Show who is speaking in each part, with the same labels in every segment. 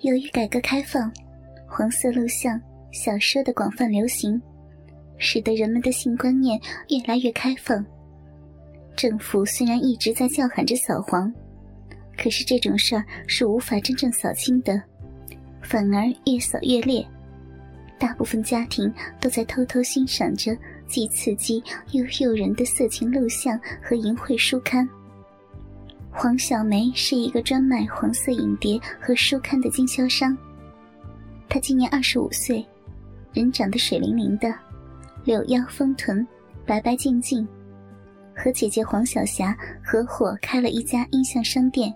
Speaker 1: 由于改革开放，黄色录像小说的广泛流行，使得人们的性观念越来越开放。政府虽然一直在叫喊着扫黄，可是这种事儿是无法真正扫清的，反而越扫越烈。大部分家庭都在偷偷欣赏着既刺激又诱人的色情录像和淫秽书刊。黄小梅是一个专卖黄色影碟和书刊的经销商。她今年二十五岁，人长得水灵灵的，柳腰丰臀，白白净净。和姐姐黄小霞合伙开了一家音像商店。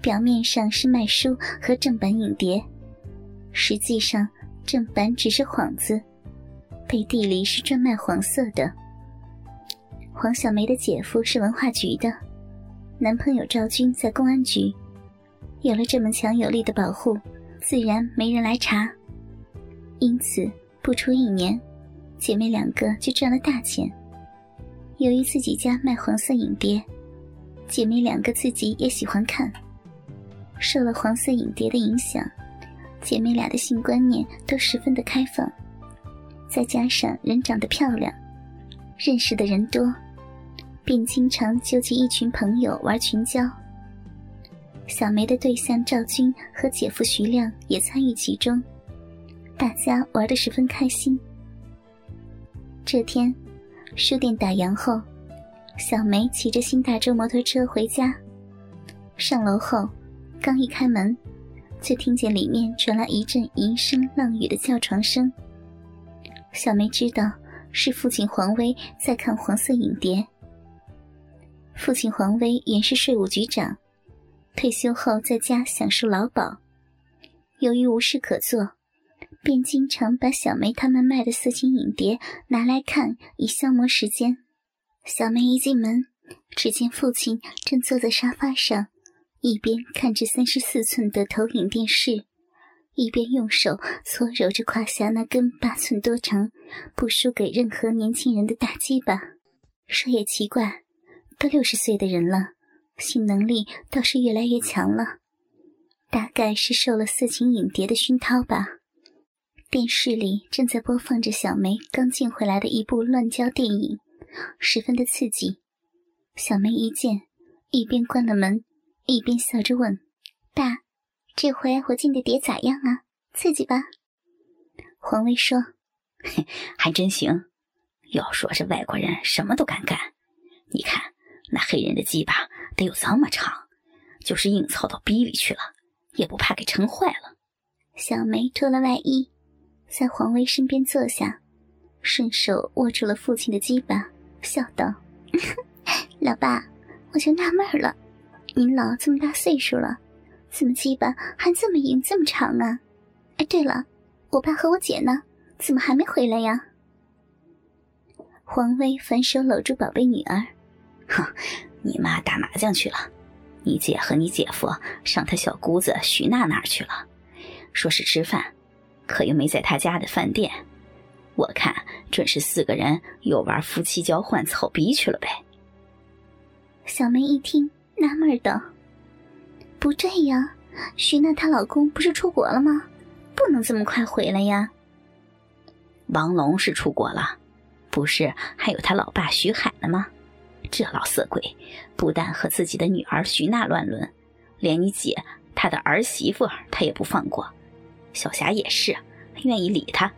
Speaker 1: 表面上是卖书和正版影碟，实际上。正版只是幌子，背地里是专卖黄色的。黄小梅的姐夫是文化局的，男朋友赵军在公安局，有了这么强有力的保护，自然没人来查。因此，不出一年，姐妹两个就赚了大钱。由于自己家卖黄色影碟，姐妹两个自己也喜欢看，受了黄色影碟的影响。姐妹俩的性观念都十分的开放，再加上人长得漂亮，认识的人多，便经常纠集一群朋友玩群交。小梅的对象赵军和姐夫徐亮也参与其中，大家玩得十分开心。这天，书店打烊后，小梅骑着新大洲摩托车回家，上楼后，刚一开门。就听见里面传来一阵淫声浪语的叫床声。小梅知道是父亲黄威在看黄色影碟。父亲黄威原是税务局长，退休后在家享受劳保。由于无事可做，便经常把小梅他们卖的色情影碟拿来看，以消磨时间。小梅一进门，只见父亲正坐在沙发上。一边看着三十四寸的投影电视，一边用手搓揉着胯下那根八寸多长、不输给任何年轻人的大鸡巴。说也奇怪，都六十岁的人了，性能力倒是越来越强了。大概是受了色情影碟的熏陶吧。电视里正在播放着小梅刚进回来的一部乱交电影，十分的刺激。小梅一见，一边关了门。一边笑着问：“爸，这回我进的碟咋样啊？刺激吧？”黄威说：“
Speaker 2: 还真行。要说这外国人什么都敢干，你看那黑人的鸡巴得有这么长，就是硬操到逼里去了，也不怕给撑坏了。”
Speaker 1: 小梅脱了外衣，在黄威身边坐下，顺手握住了父亲的鸡巴，笑道：“ 老爸，我就纳闷了。”您老这么大岁数了，怎么鸡巴还这么硬这么长啊？哎，对了，我爸和我姐呢？怎么还没回来呀？黄威反手搂住宝贝女儿，
Speaker 2: 哼，你妈打麻将去了，你姐和你姐夫上他小姑子徐娜那儿去了，说是吃饭，可又没在他家的饭店。我看准是四个人又玩夫妻交换草逼去了呗。
Speaker 1: 小梅一听。纳闷道：“不对呀，徐娜她老公不是出国了吗？不能这么快回来呀。”
Speaker 2: 王龙是出国了，不是还有他老爸徐海呢吗？这老色鬼不但和自己的女儿徐娜乱伦，连你姐她的儿媳妇他也不放过。小霞也是，愿意理他。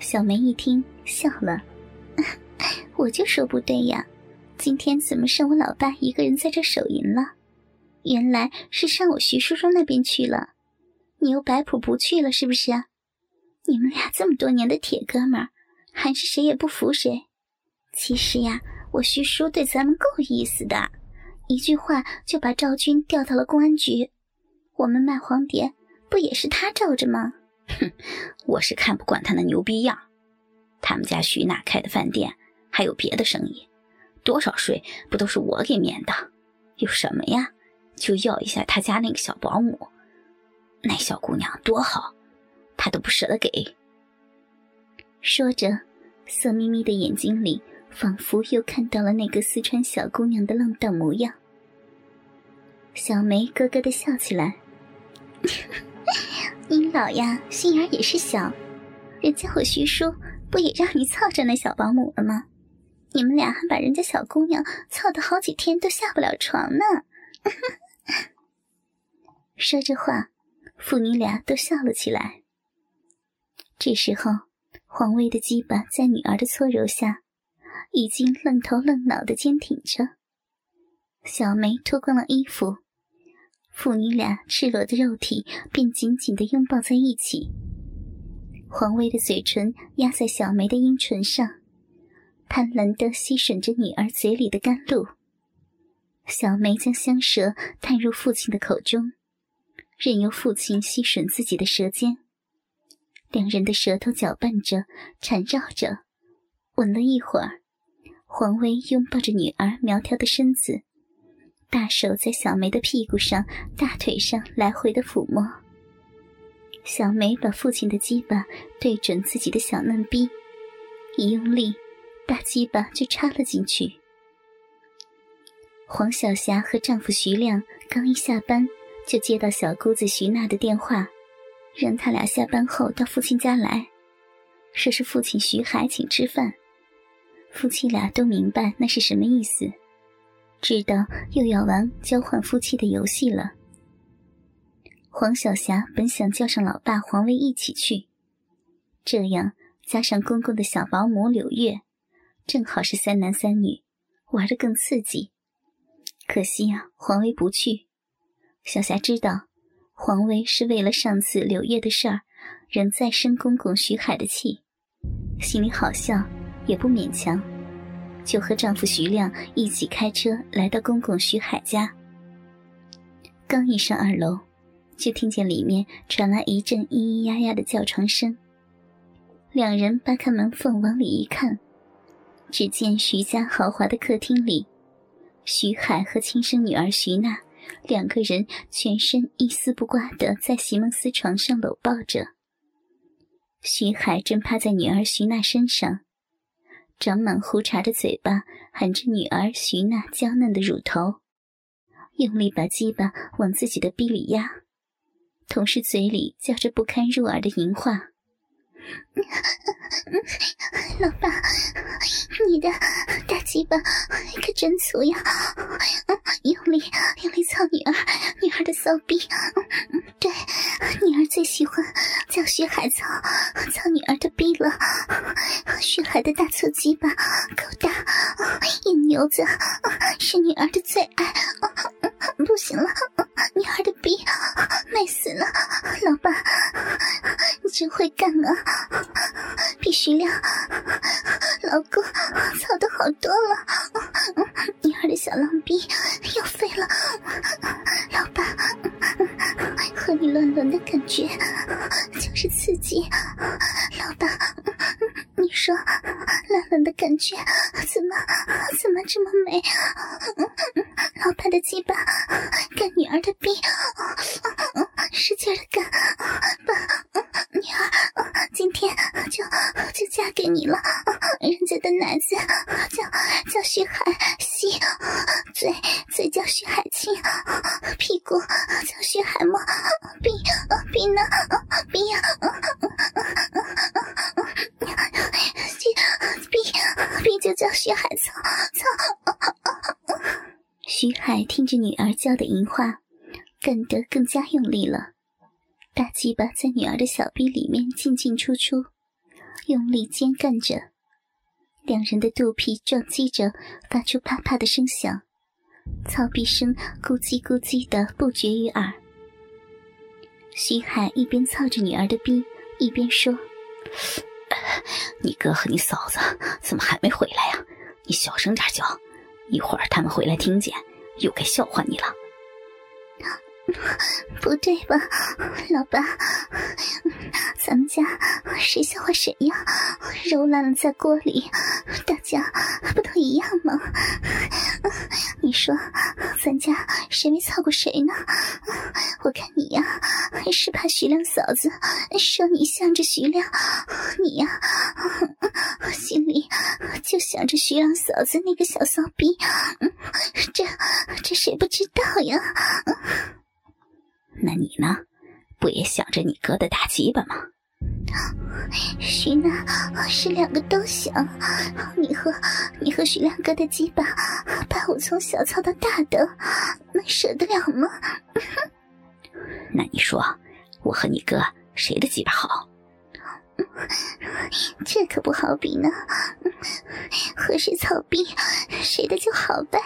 Speaker 1: 小梅一听笑了：“ 我就说不对呀。”今天怎么剩我老爸一个人在这守银了？原来是上我徐叔叔那边去了。你又摆谱不去了是不是？你们俩这么多年的铁哥们儿，还是谁也不服谁？其实呀，我徐叔对咱们够意思的，一句话就把赵军调到了公安局。我们卖黄碟，不也是他罩着吗？
Speaker 2: 哼，我是看不惯他那牛逼样。他们家徐娜开的饭店还有别的生意。多少税不都是我给免的？有什么呀？就要一下他家那个小保姆，那小姑娘多好，他都不舍得给。
Speaker 1: 说着，色眯眯的眼睛里仿佛又看到了那个四川小姑娘的浪荡模样。小梅咯咯的笑起来。你老呀，心眼也是小，人家我徐叔不也让你操着那小保姆了吗？你们俩还把人家小姑娘操得好几天都下不了床呢。说着话，父女俩都笑了起来。这时候，黄薇的鸡巴在女儿的搓揉下，已经愣头愣脑的坚挺着。小梅脱光了衣服，父女俩赤裸的肉体便紧紧的拥抱在一起。黄薇的嘴唇压在小梅的阴唇上，贪婪的吸吮着女儿嘴里的甘露。小梅将香舌探入父亲的口中，任由父亲吸吮自己的舌尖。两人的舌头搅拌着，缠绕着，吻了一会儿。黄薇拥抱着女儿苗条的身子。大手在小梅的屁股上、大腿上来回的抚摸。小梅把父亲的鸡巴对准自己的小嫩逼，一用力，大鸡巴就插了进去。黄晓霞和丈夫徐亮刚一下班，就接到小姑子徐娜的电话，让他俩下班后到父亲家来，说是父亲徐海请吃饭。夫妻俩都明白那是什么意思。知道又要玩交换夫妻的游戏了。黄晓霞本想叫上老爸黄威一起去，这样加上公公的小保姆柳月，正好是三男三女，玩的更刺激。可惜啊，黄威不去。小霞知道，黄威是为了上次柳月的事儿，仍在生公公徐海的气，心里好笑，也不勉强。就和丈夫徐亮一起开车来到公公徐海家。刚一上二楼，就听见里面传来一阵咿咿呀呀的叫床声。两人扒开门缝往里一看，只见徐家豪华的客厅里，徐海和亲生女儿徐娜两个人全身一丝不挂的在席梦思床上搂抱着。徐海正趴在女儿徐娜身上。长满胡茬的嘴巴含着女儿徐娜娇嫩的乳头，用力把鸡巴往自己的逼里压，同时嘴里叫着不堪入耳的淫话：“老爸，你的大鸡巴可真粗呀！用力用力操女儿，女儿的骚逼。对，女儿最喜欢叫雪海操操女儿的逼了。”徐海的大粗鸡巴够大，硬牛子 是女儿的最爱。啊老爸。你说，乱伦的感觉怎么怎么这么美？老爸的鸡巴干女儿的逼，使劲的干，爸，女儿今天就就嫁给你了。人家的奶子叫叫徐海西，嘴嘴叫徐海亲，屁股叫徐海摸，逼逼呢，逼呀！就叫徐海操操。徐海听着女儿叫的淫话，干得更加用力了。大鸡巴在女儿的小臂里面进进出出，用力尖干着。两人的肚皮撞击着，发出啪啪的声响，操逼声咕叽咕叽的不绝于耳。徐海一边操着女儿的逼，一边说。
Speaker 2: 你哥和你嫂子怎么还没回来呀？你小声点叫，一会儿他们回来听见，又该笑话你了。
Speaker 1: 不对吧，老爸？咱们家谁笑话谁呀？肉烂了在锅里，大家不都一样吗？你说，咱家谁没操过谁呢？我看你呀，还是怕徐亮嫂子说你向着徐亮，你呀，心里就想着徐亮嫂子那个小骚逼。这这谁不知道呀？
Speaker 2: 那你呢？不也想着你哥的大鸡巴吗？
Speaker 1: 徐娜是两个都想，你和你和徐亮哥的鸡巴把我从小操到大的，能舍得了吗？
Speaker 2: 那你说，我和你哥谁的鸡巴好？
Speaker 1: 这可不好比呢，和谁操逼，谁的就好办。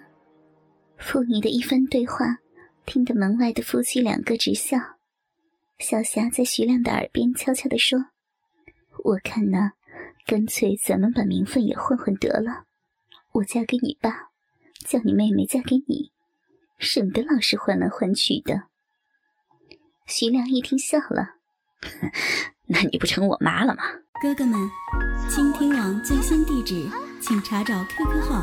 Speaker 1: 父女的一番对话，听得门外的夫妻两个直笑。小霞在徐亮的耳边悄悄地说：“我看呢，干脆咱们把名分也混混得了。我嫁给你爸，叫你妹妹嫁给你，省得老是换来换去的。”徐亮一听笑了：“
Speaker 2: 那你不成我妈了吗？”
Speaker 3: 哥哥们，倾听网最新地址，请查找 QQ 号